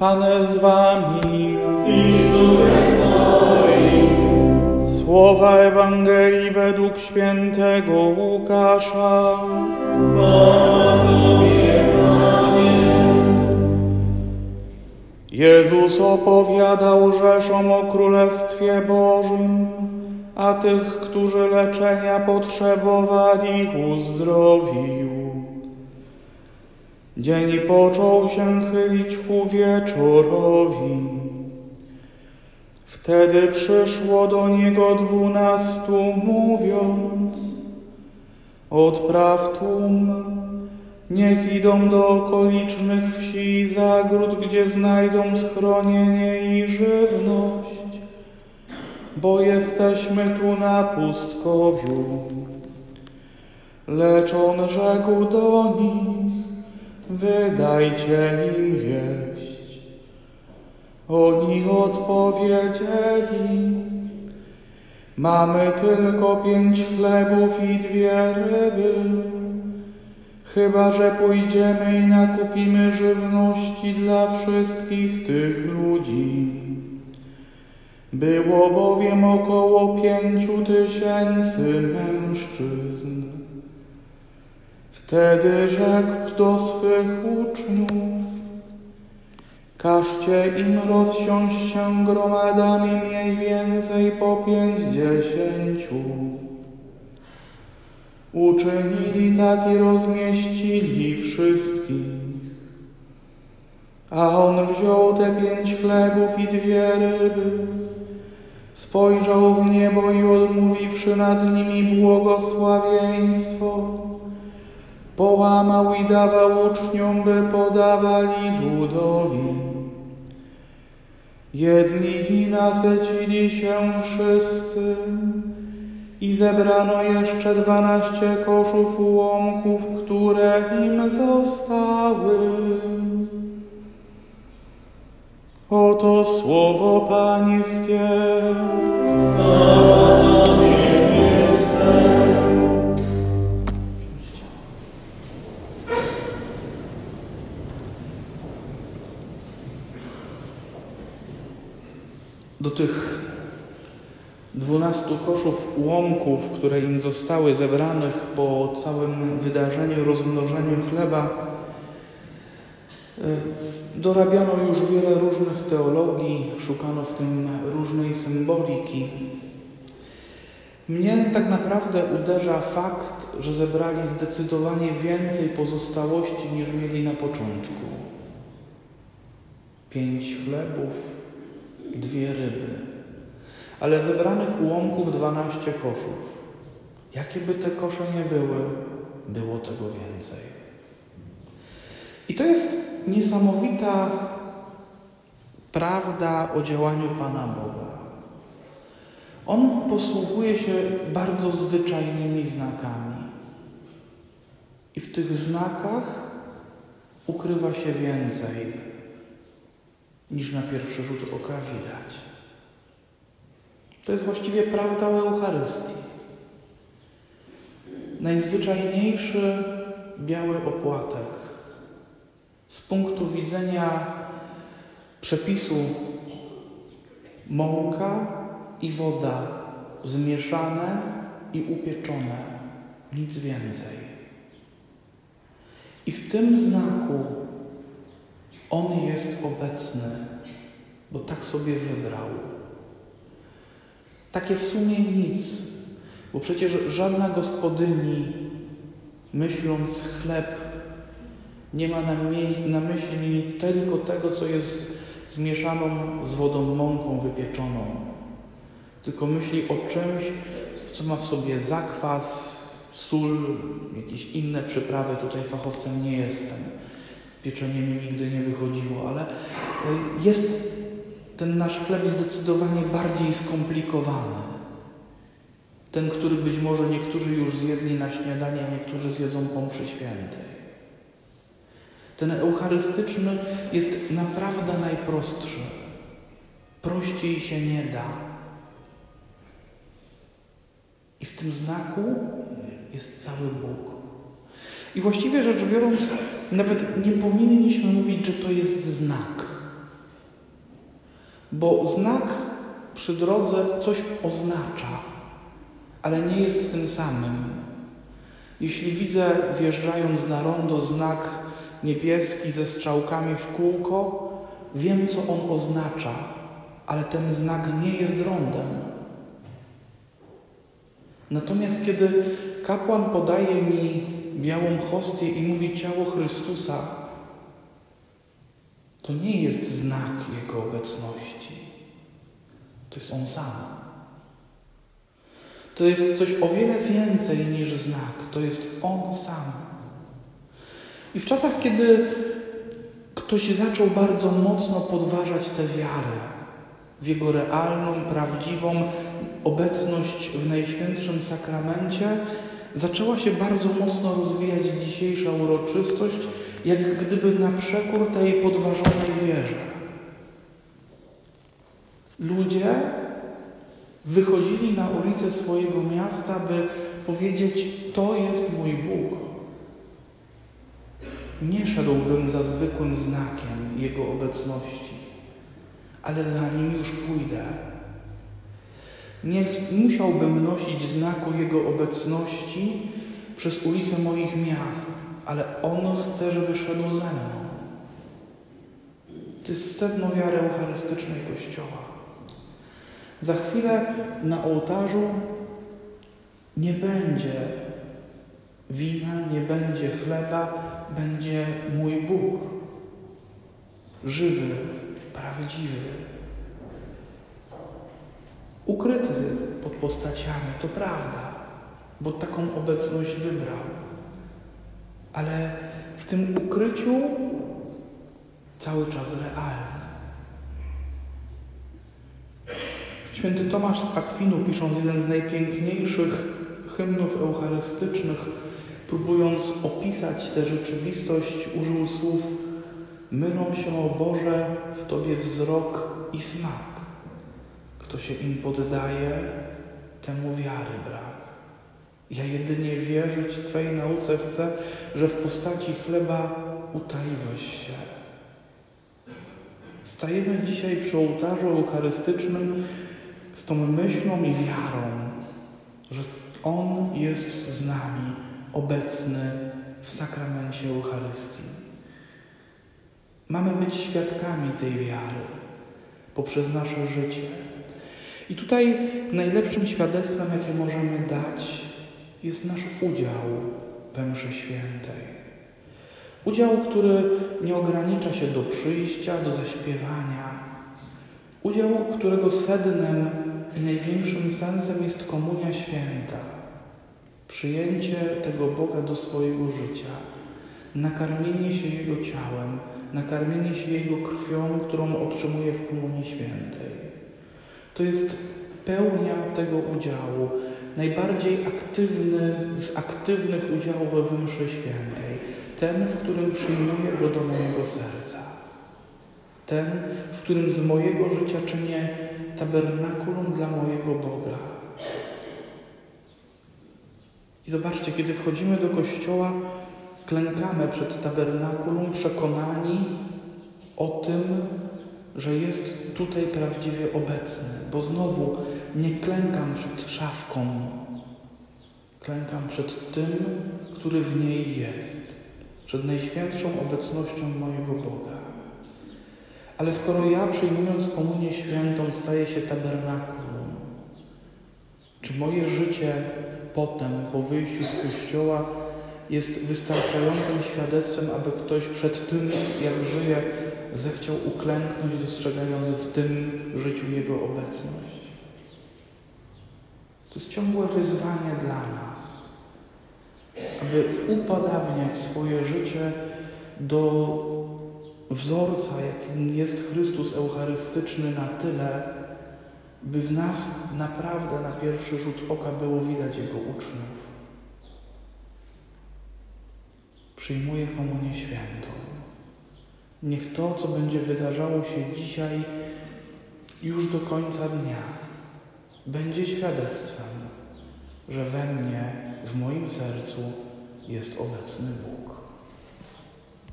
Pan z wami. Słowa Ewangelii według świętego Łukasza. Jezus opowiadał rzeszom o Królestwie Bożym, a tych, którzy leczenia potrzebowali, uzdrowił. Dzień począł się chylić ku wieczorowi. Wtedy przyszło do niego dwunastu, mówiąc: Odpraw tłum, niech idą do okolicznych wsi i zagród, gdzie znajdą schronienie i żywność, bo jesteśmy tu na pustkowiu. Lecz on rzekł do nich: Wydajcie im jeść. Oni odpowiedzieli: Mamy tylko pięć chlebów i dwie ryby. Chyba, że pójdziemy i nakupimy żywności dla wszystkich tych ludzi. Było bowiem około pięciu tysięcy mężczyzn. Wtedy rzekł do swych uczniów: Każcie im rozsiąść się gromadami mniej więcej po pięćdziesięciu. Uczynili tak i rozmieścili wszystkich. A on wziął te pięć chlebów i dwie ryby, spojrzał w niebo i odmówiwszy nad nimi błogosławieństwo, połamał i dawał uczniom, by podawali ludowi. Jedni i nasycili się wszyscy i zebrano jeszcze dwanaście koszów ułomków, które im zostały. Oto słowo Pańskie. Do tych dwunastu koszów ułomków, które im zostały zebranych po całym wydarzeniu, rozmnożeniu chleba, dorabiano już wiele różnych teologii, szukano w tym różnej symboliki. Mnie tak naprawdę uderza fakt, że zebrali zdecydowanie więcej pozostałości niż mieli na początku. Pięć chlebów, dwie ryby, ale zebranych ułomków dwanaście koszów. Jakie by te kosze nie były, było tego więcej. I to jest niesamowita prawda o działaniu Pana Boga. On posługuje się bardzo zwyczajnymi znakami. I w tych znakach ukrywa się więcej niż na pierwszy rzut oka widać. To jest właściwie prawda o Eucharystii. Najzwyczajniejszy biały opłatek z punktu widzenia przepisu mąka i woda zmieszane i upieczone, nic więcej. I w tym znaku On jest obecny, bo tak sobie wybrał. Takie w sumie nic, bo przecież żadna gospodyni, myśląc chleb, nie ma na, myśli tylko tego, co jest zmieszaną z wodą mąką wypieczoną, tylko myśli o czymś, co ma w sobie zakwas, sól, jakieś inne przyprawy. Tutaj fachowcem nie jestem. Pieczenie mi nigdy nie wychodziło, ale jest ten nasz chleb zdecydowanie bardziej skomplikowany. Ten, który być może niektórzy już zjedli na śniadanie, a niektórzy zjedzą po mszy świętej. Ten eucharystyczny jest naprawdę najprostszy. Prościej się nie da. I w tym znaku jest cały Bóg. I właściwie rzecz biorąc, nawet nie powinniśmy mówić, że to jest znak. Bo znak przy drodze coś oznacza, ale nie jest tym samym. Jeśli widzę wjeżdżając na rondo znak niebieski ze strzałkami w kółko, wiem co on oznacza, ale ten znak nie jest rondem. Natomiast kiedy kapłan podaje mi białą hostię i mówi ciało Chrystusa, to nie jest znak Jego obecności. To jest On sam. To jest coś o wiele więcej niż znak. To jest On sam. I w czasach, kiedy ktoś zaczął bardzo mocno podważać tę wiarę, w Jego realną, prawdziwą obecność w Najświętszym Sakramencie, zaczęła się bardzo mocno rozwijać dzisiejsza uroczystość, jak gdyby na przekór tej podważonej wierze. Ludzie wychodzili na ulicę swojego miasta, by powiedzieć: To jest mój Bóg. Nie szedłbym za zwykłym znakiem Jego obecności, ale za nim już pójdę. Nie musiałbym nosić znaku Jego obecności przez ulice moich miast, ale On chce, żeby szedł za mną. To jest sedno wiary eucharystycznej Kościoła. Za chwilę na ołtarzu nie będzie wina, nie będzie chleba, będzie mój Bóg. Żywy, prawdziwy. Ukryty pod postaciami, to prawda, bo taką obecność wybrał. Ale w tym ukryciu cały czas realny. Święty Tomasz z Akwinu, pisząc jeden z najpiękniejszych hymnów eucharystycznych, próbując opisać tę rzeczywistość, użył słów: Mylą się, o Boże, w Tobie wzrok i smak. Kto się im poddaje, temu wiary brak. Ja jedynie wierzyć Twej nauce chcę, że w postaci chleba utaiłeś się. Stajemy dzisiaj przy ołtarzu eucharystycznym z tą myślą i wiarą, że On jest z nami, obecny w sakramencie Eucharystii. Mamy być świadkami tej wiary poprzez nasze życie. I tutaj najlepszym świadectwem, jakie możemy dać, jest nasz udział we mszy świętej. Udział, który nie ogranicza się do przyjścia, do zaśpiewania, Udział, którego sednem i największym sensem jest komunia święta, przyjęcie tego Boga do swojego życia, nakarmienie się Jego ciałem, nakarmienie się Jego krwią, którą otrzymuje w komunii świętej. To jest pełnia tego udziału, najbardziej aktywny z aktywnych udziałów we mszy świętej, ten, w którym przyjmuję Go do mojego serca. Ten, w którym z mojego życia czynię tabernakulum dla mojego Boga. I zobaczcie, kiedy wchodzimy do kościoła, klękamy przed tabernakulum, przekonani o tym, że jest tutaj prawdziwie obecny, bo znowu nie klękam przed szafką, klękam przed tym, który w niej jest, przed najświętszą obecnością mojego Boga. Ale skoro ja przyjmując komunię świętą staję się tabernakulum, czy moje życie potem, po wyjściu z kościoła, jest wystarczającym świadectwem, aby ktoś przed tym, jak żyje, zechciał uklęknąć, dostrzegając w tym życiu Jego obecność. To jest ciągłe wyzwanie dla nas, aby upodabniać swoje życie do wzorca, jakim jest Chrystus Eucharystyczny, na tyle, by w nas naprawdę na pierwszy rzut oka było widać Jego uczniów. Przyjmuję komunię świętą. Niech to, co będzie wydarzało się dzisiaj, już do końca dnia, będzie świadectwem, że we mnie, w moim sercu jest obecny Bóg.